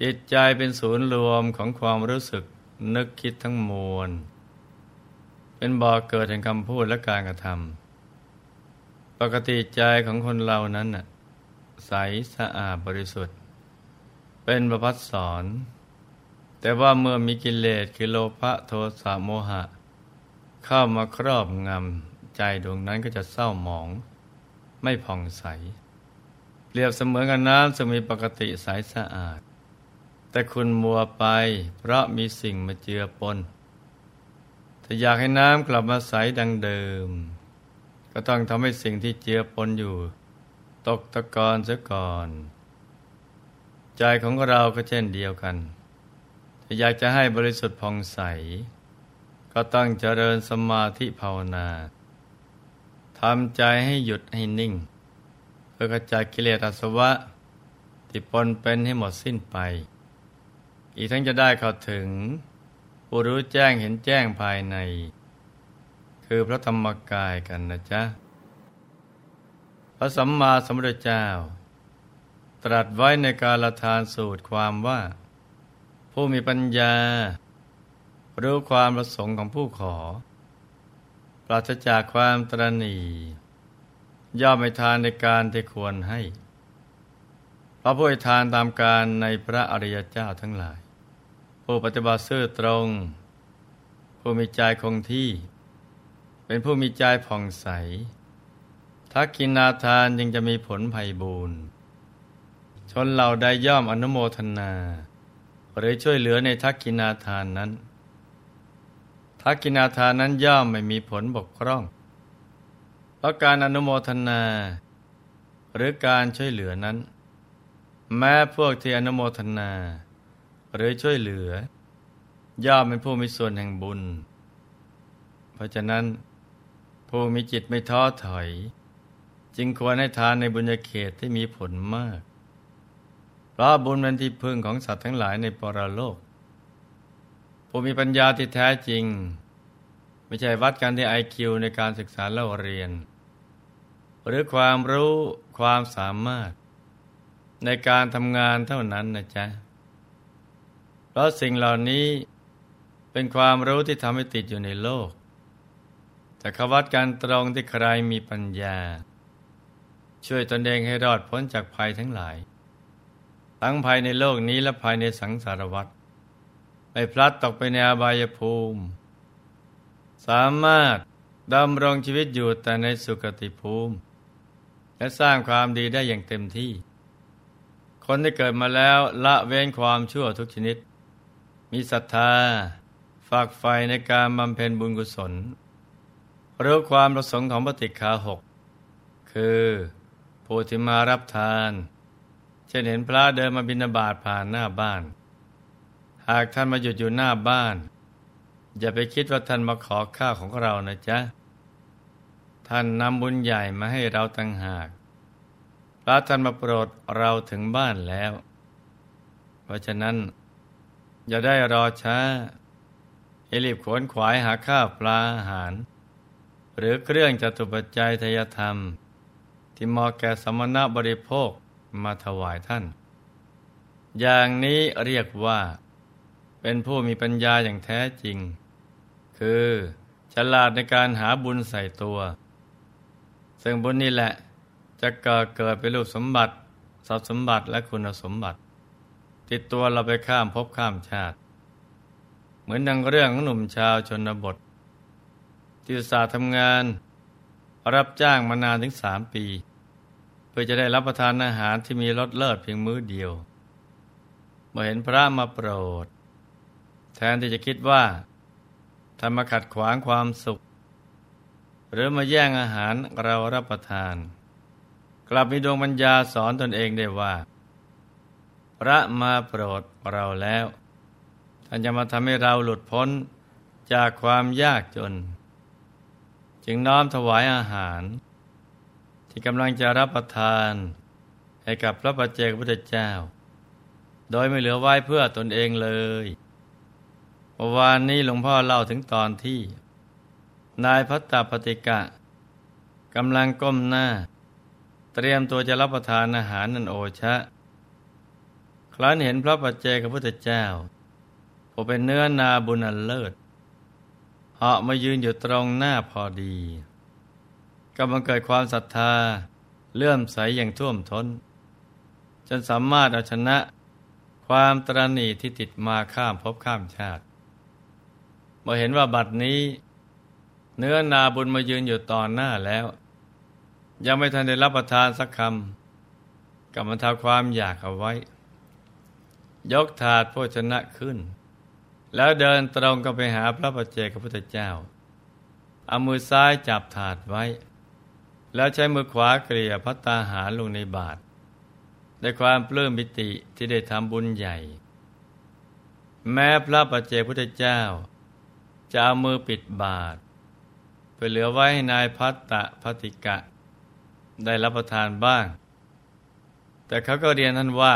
จิตใจเป็นศูนย์รวมของความรู้สึกนึกคิดทั้งมวล เป็นบ่อเกิดแห่งคำพูดและการกระทำปกติใจของคนเรานั้นน่ะใสสะอาดบริสุทธิ์ เป็นประพัดสอน แต่ว่าเมื่อมีกิเลสคือโลภะโทสะโมหะ เข้ามาครอบงำใจดวงนั้นก็จะเศร้าหมอง ไม่ผ่องใส เปรียบเสมือนกับน้ำซึ่งมีปกติใสสะอาด แต่คุณมัวไปเพราะมีสิ่งมาเจือปนถ้าอยากให้น้ำกลับมาใสดังเดิม ก็ต้องทำให้สิ่งที่เจือปนอยู่ ตกตะกอนเสียก่อน ใจของเราก็เช่นเดียวกัน ถ้าอยากจะให้บริสุทธิ์ผ่องใส ก็ต้องเจริญสมาธิภาวนาทำใจให้หยุดให้นิ่ง เพื่อกระจายกิเลสอาสวะ ที่ปนเป็นให้หมดสิ้นไป อีกทั้งจะได้เข้าถึงผู้รู้แจ้งเห็นแจ้งภายใน คือพระธรรมกายกันนะจ๊ะ พระสัมมาสัมพุทธเจ้า ตรัสไว้ในการละทานสูตรความว่า ผู้มีปัญญา รู้ความประสงค์ของผู้ขอ ปราศจากความตรณีย่อมไม่ทานในการที่ควรให้ พระผู้ให้ทานตามการในพระอริยเจ้าทั้งหลาย ผู้ปฏิบัติซื่อตรง ผู้มีใจคงที่ เป็นผู้มีใจผ่องใส ทักกินาทานยังจะมีผลภัยบูรณ์ชนเหล่าใดย่อมอนุโมทนา หรือช่วยเหลือในทักกินาทานนั้น ทักกินาทานนั้นย่อมไม่มีผลบกพร่อง เพราะการอนุโมทนา หรือการช่วยเหลือนั้น แม้พวกที่อนุโมทนา หรือช่วยเหลือย่อมเป็นผู้มีส่วนแห่งบุญ เพราะฉะนั้นผู้มีจิตไม่ท้อถอย จึงควรให้ทานในบุญญาเขตที่มีผลมาก เพราะบุญเป็นที่พึ่งของสัตว์ทั้งหลายในปรโลก ผู้มีปัญญาที่แท้จริง ไม่ใช่วัดกันที่ไอคิวในการศึกษาเล่าเรียน หรือความรู้ความสามารถ ในการทำงานเท่านั้นนะจ๊ะ เพราะสิ่งเหล่านี้เป็นความรู้ที่ทำให้ติดอยู่ในโลก แต่ขวัดการตรงที่ใครมีปัญญา ช่วยตนเองให้รอดพ้นจากภัยทั้งหลาย ทั้งภัยในโลกนี้และภายในสังสารวัฏไม่พลัดตกไปในอบายภูมิ สามารถดำรงชีวิตอยู่แต่ในสุคติภูมิ และสร้างความดีได้อย่างเต็มที่ คนที่เกิดมาแล้วละเว้นความชั่วทุกชนิด มีศรัทธา ฝากไฟในการบำเพ็ญบุญกุศลรู้ความประสงค์ของปฏิคาหก คือผู้ที่มารับทาน เช่นเห็นพระเดินมาบิณฑบาตผ่านหน้าบ้าน หากท่านมาหยุดอยู่หน้าบ้าน อย่าไปคิดว่าท่านมาขอข้าวของเรานะจ๊ะ ท่านนำบุญใหญ่มาให้เราตั้งหาก พระท่านมาโปรดเราถึงบ้านแล้ว เพราะฉะนั้น อย่าได้รอช้าให้รีบขวนขวายหาข้าวปลาอาหาร หรือเครื่องจตุปัจจัยทยธรรม ที่เหมาะแก่สมณะบริโภคมาถวายท่าน อย่างนี้เรียกว่า เป็นผู้มีปัญญาอย่างแท้จริง คือฉลาดในการหาบุญใส่ตัว ซึ่งบุญนี่แหละจะเกิดเกิดเป็นรูปสมบัติ ทรัพย์สมบัติและคุณสมบัติ ติดตัวเราไปข้ามภพข้ามชาติ เหมือนดังเรื่องของหนุ่มชาวชนบท ที่ศาสตร์ทำงาน รับจ้างมานานถึงสามปี เพื่อจะได้รับประทานอาหารที่มีรสเลิศเพียงมื้อเดียว เมื่อเห็นพระมาโปรด แทนที่จะคิดว่าท่านมาขัดขวางความสุข หรือมาแย่งอาหารเรารับประทาน กลับมีดวงปัญญาสอนตนเองได้ว่า ระมาโปรดเราแล้ว ท่านจะมาทำให้เราหลุดพ้นจากความยากจน จึงน้อมถวายอาหาร ที่กำลังจะรับประทานให้กับพระปัจเจกพุทธเจ้า โดยไม่เหลือไว้เพื่อตนเองเลยเมื่อวานนี้หลวงพ่อเล่าถึงตอนที่ นายพัตตาปฏิกะกำลังก้มหน้า เตรียมตัวจะรับประทานอาหารนันโอชะ ครั้นเห็นพระปัจเจกพุทธเจ้าผู้เป็นเนื้อนาบุญอันเลิศเหาะมายืนอยู่ตรงหน้าพอดีก็บังเกิดความศรัทธาเลื่อมใสอย่างท่วมท้น จนสามารถเอาชนะความตรณีที่ติดมาข้ามภพข้ามชาติเมื่อเห็นว่าบัดนี้ เนื้อนาบุญมายืนอยู่ตอนหน้าแล้ว ยังไม่ทันได้รับประทานสักคำกับมันทาความอยากเอาไว้ ยกถาดโภชนะขึ้น แล้วเดินตรงก็ไปหาพระปัจเจกพุทธเจ้า เอามือซ้ายจับถาดไว้ แล้วใช้มือขวาเกลี่ยพัตตาหารลงในบาตรในความปลื้มปิติที่ได้ทำบุญใหญ่ แม้พระปัจเจพุทธเจ้า จะเอามือปิดบาตรเพื่อเหลือไว้ให้นายพัตตะพัติกะ ได้รับประทานบ้าง แต่เขาก็เรียนท่านว่า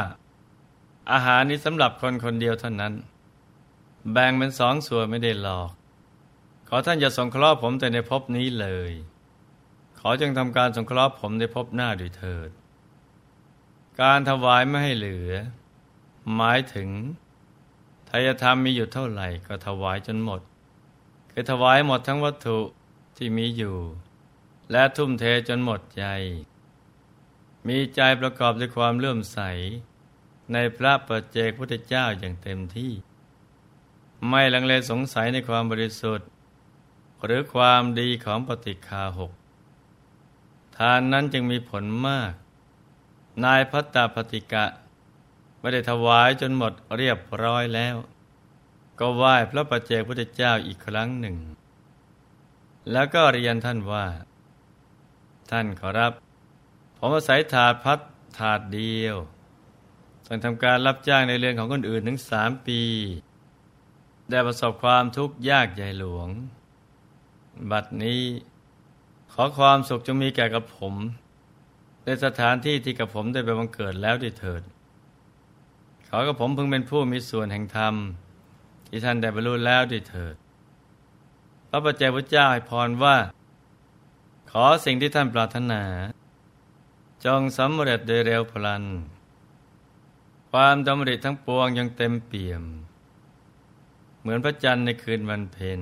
อาหารนี้สำหรับคนคนเดียวเท่านั้น แบ่งเป็นสองส่วนไม่ได้หลอก ขอท่านอย่าสงเคราะห์ผมแต่ในภพนี้เลย ขอจงทำการสงเคราะห์ผมได้พหน้าด้วยเถิด การถวายไม่ให้เหลือ หมายถึงทายธรรมมีอยู่เท่าไหร่ ก็ถวายจนหมด คือถวายหมดทั้งวัตถุที่มีอยู่ และทุ่มเทจนหมดใจ มีใจประกอบด้วยความเลื่อมใส ในพระปัจเจกพุทธเจ้าอย่างเต็มที่ ไม่ลังเลสงสัยในความบริสุทธิ์ หรือความดีของปฏิคาหก ทานนั้นจึงมีผลมาก นายพัตตาปฏิกะ ไม่ได้ถวายจนหมดเรียบร้อยแล้ว ก็ไหว้พระปัจเจกพุทธเจ้าอีกครั้งหนึ่ง แล้วก็เรียนท่านว่า ท่านขอรับผมอาศัยถาดพัดถาดเดียว ต้องทำการรับจ้างในเรือนของคนอื่นถึงสามปี ได้ประสบความทุกข์ยากใหญ่หลวง บัดนี้ขอความสุขจงมีแก่กับผม ในสถานที่ที่กับผมได้ไปบังเกิดแล้วด้วยเถิด ขอกับผมพึงเป็นผู้มีส่วนแห่งธรรม ที่ท่านได้บรรลุแล้วด้วยเถิด พระปัจเจกพุทธเจ้าให้พรว่า ขอสิ่งที่ท่านปรารถนา จงสำเร็จโดยเร็วพลัน ความดำริทั้งปวงยังเต็มเปี่ยม เหมือนพระจันทร์ในคืนวันเพ็ญ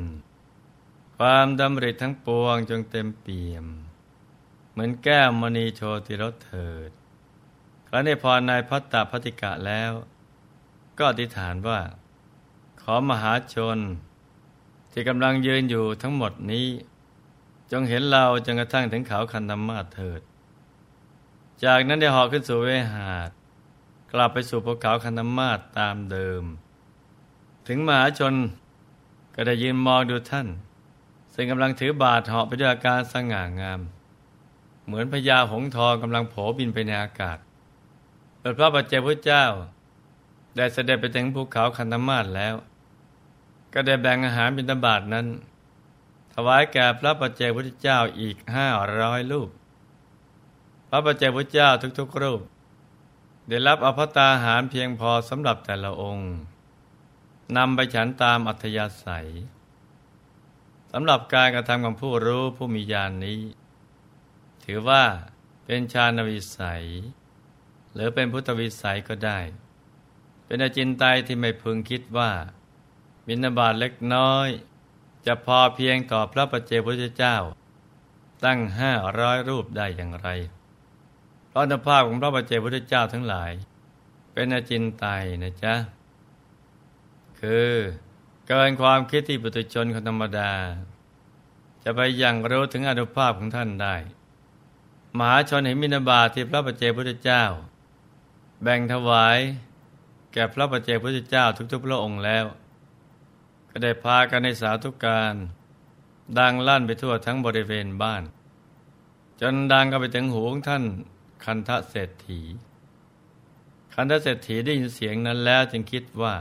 ความดำริทั้งปวงจงเต็มเปี่ยม เหมือนแก้วมณีโชติรสเถิดครั้นได้พรนายพัตตาพัติกะแล้ว ก็อธิษฐานว่า ขอมหาชน ที่กำลังยืนอยู่ทั้งหมดนี้ จงเห็นเราจนกระทั่งถึงเขาคันธมาเถิด จากนั้นได้หอกขึ้นสู่เวหาด กลับไปสู่ภูเขาคันธมาตตามเดิม ถึงมหาชนก็ได้ยืนมองดูท่าน ซึ่งกำลังถือบาดเหาะไปด้วยอาการสง่างาม เหมือนพญาหงทองกำลังโผบินไปในอากาศโดพระปัจเจพุทธเจ้า ได้เสด็จไปถึงภูเขาคันธมาศแล้ว ก็ได้แบ่งอาหารบิณฑบาตนั้น ถวายแก่พระปัจเจพุทธเจ้าอีกห้าร้อยลูกพระปัจเจพุทธเจ้าทุกๆรูป ได้รับอภตาหารเพียงพอสำหรับแต่ละองค์นำไปฉันตามอัธยาศัยสำหรับการกระทำของผู้รู้ผู้มีญาณนนี้ ถือว่าเป็นฌานวิสัย หรือเป็นพุทธวิสัยก็ได้ เป็นอจินไตยที่ไม่พึงคิดว่า บิณฑบาตเล็กน้อย จะพอเพียงต่อพระปัจเจพุทธเจ้า ตั้งห้าร้อยรูปได้อย่างไร ราะนภาพของพระปัจเจพุทธเจ้าทั้งหลาย เป็นอจินไตยนะจ๊ะ คือเกินความคิดที่ปุถุชนคนธรรมดา จะไปยังรู้ถึงอนุภาพของท่านได้ มหาชนเห็นมินาบาที่พระปัจเจพุทธเจ้า แบ่งถวาย แก่พระปัจเจพุทธเจ้าทุก ๆ พระองค์แล้ว ก็ได้พากันในสาธุการ ดังลั่นไปทั่วทั้งบริเวณบ้าน จนดังก็ไปถึงหูของท่าน คันทะเศรษฐี คันทะเศรษฐีได้ยินเสียงนั้นแล้วจึงคิดว่า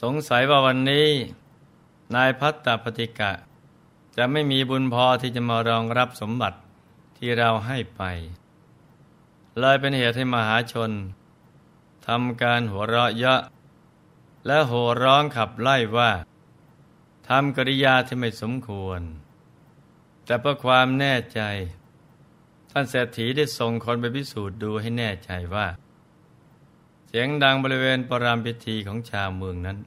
สงสัยว่าวันนี้ นายพัตตปฏิกะ จะไม่มีบุญพอที่จะมารองรับสมบัติที่เราให้ไปเลยเป็นเหตุให้มหาชนทำการหัวเราะเยาะ และโห่ร้องขับไล่ว่าทำกริยาที่ไม่สมควร แต่เพื่อความแน่ใจ ท่านเศรษฐีได้ส่งคนไปพิสูจน์ดูให้แน่ใจว่า เสียงดังบริเวณปรามพิธีของชาวเมืองนั้น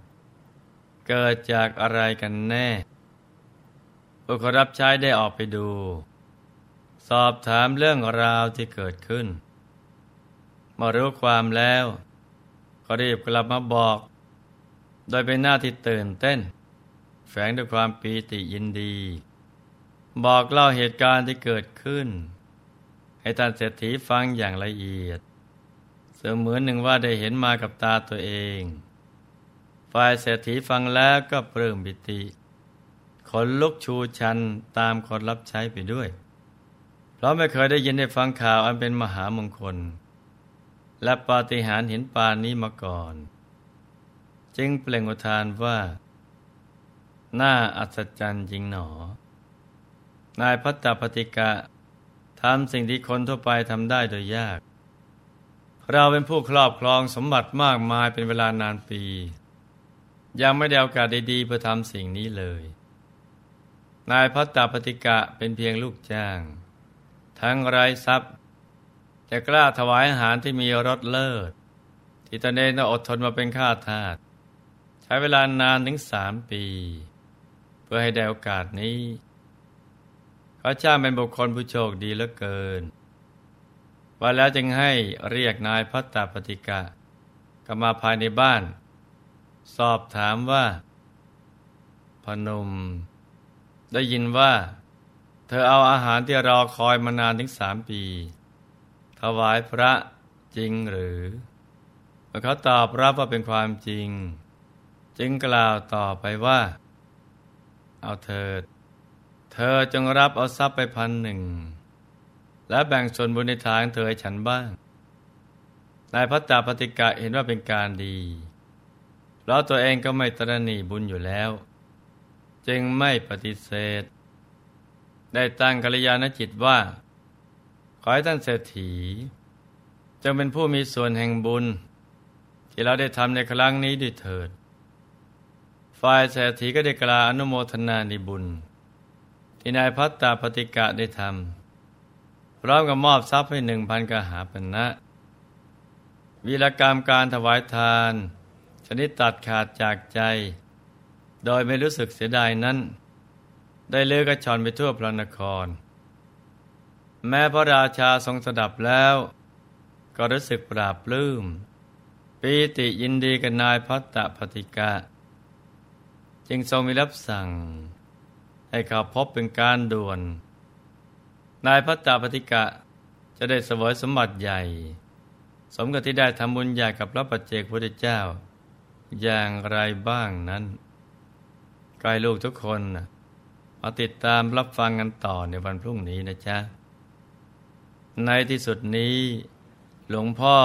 เกิดจากอะไรกันแน่ผู้ขรับใช้ได้ออกไปดู สอบถามเรื่องราวที่เกิดขึ้นมารู้ความแล้ว ก็รีบกลับมาบอก โดยเป็นหน้าที่ตื่นเต้น แฝงด้วยความปีติยินดี บอกเล่าเหตุการณ์ที่เกิดขึ้น ให้ท่านเศรษฐีฟังอย่างละเอียด เสมือนหนึ่งว่าได้เห็นมากับตาตัวเอง ฝ่ายเศรษฐีฟังแล้วก็เปลื้มปิติขนลุกชูชันตามคนรับใช้ไปด้วย เพราะไม่เคยได้ยินได้ฟังข่าวอันเป็นมหามงคล และปาฏิหาริย์เห็นปานนี้มาก่อน จึงเปล่งอุทานว่าน่าอัศจรรย์จริงหนอ นายพัตตปฏิกะ ทำสิ่งที่คนทั่วไปทำได้โดยยาก เราเป็นผู้ครอบครองสมบัติมากมายเป็นเวลานานปี ยังไม่ได้โอกาสดีๆเพื่อทำสิ่งนี้เลย นายพัตตาปฏิกะเป็นเพียงลูกจ้าง ทั้งไร้ทรัพย์ จะกล้าถวายอาหารที่มีรสเลิศ ที่ตนเองต้องอดทนมาเป็นข้าทาสใช้เวลานานถึงสามปี เพื่อให้ได้โอกาสนี้ เขาจ้างเป็นบุคคลผู้โชคดีเหลือเกิน ว่าแล้วจึงให้เรียกนายพัตตาปฏิกะกลับมาภายในบ้าน สอบถามว่า พนม ได้ยินว่า เธอเอาอาหารที่รอคอยมานานถึงสามปี ถวายพระจริงหรือเมื่อเขาตอบรับว่าเป็นความจริง จึงกล่าวต่อไปว่า เอาเถิด เธอจงรับเอาทรัพย์ไปพันหนึ่ง และแบ่งส่วนบุญในทางเธอให้ฉันบ้าง นายพัตตาปฏิกะเห็นว่าเป็นการดีเพราตัวเองก็ไม่ตรณีบุญอยู่แล้ว จึงไม่ปฏิเสธ ได้ตั้งกัลยาณจิตว่า ขอให้ท่านเศรษฐีจงเป็นผู้มีส่วนแห่งบุญ ที่เราได้ทำในครั้งนี้ด้วยเถิด ฝ่ายเศรษฐีก็ได้กล่าวอนุโมทนาในบุญ ที่นายพัตตาปฏิกะได้ทำพร้อมกับมอบทรัพย์ให้หนึ่งพันกหาปณะวีรกรรมการถวายทาน ชนิดตัดขาดจากใจ โดยไม่รู้สึกเสียดายนั้น ได้เลือกระชอนไปทั่วพระนคร แม้พระราชาทรงสดับแล้ว ก็รู้สึกปราบปลื้มปีติยินดีกับนายพัตตปฏิกะ จึงทรงมีรับสั่ง ให้เขาพบเป็นการด่วน นายพัตตาปฏิกะจะได้สวยสมบัติใหญ่ สมกับที่ได้ทำบุญใหญ่กับพระปัจเจกพุทธเจ้า อย่างไรบ้างนั้นกายลูกทุกคนมาติดตามรับฟังกันต่อในวันพรุ่งนี้นะจ๊ะ ในที่สุดนี้ หลวงพ่อ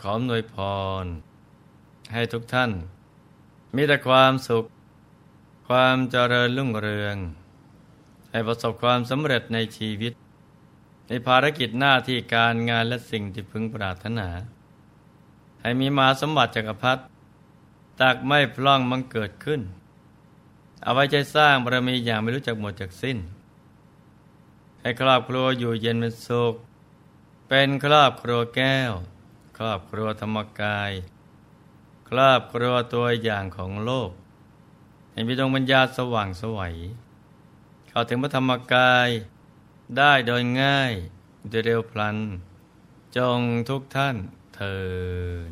ขอหน่วยพร ให้ทุกท่าน มีแต่ความสุข ความเจริญรุ่งเรือง ให้ประสบความสำเร็จในชีวิต ในภารกิจหน้าที่การงานและสิ่งที่พึงปรารถนา ให้มีมาสมบัติจักรพรรดิตักไม่พล่องมังเกิดขึ้น เอาไว้ใจสร้างบารมีอย่างไม่รู้จักหมดจากสิ้น ให้ครอบครัวอยู่เย็นเป็นสุข เป็นครอบครัวแก้ว ครอบครัวธรรมกาย ครอบครัวตัวอย่างของโลก เห็นพิจงปัญญาสว่างสวัยเข้าถึงพระธรรมกายได้โดยง่ายโดยเร็วพลัน จงทุกท่านเทิน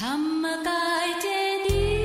ธรรมกายเจดี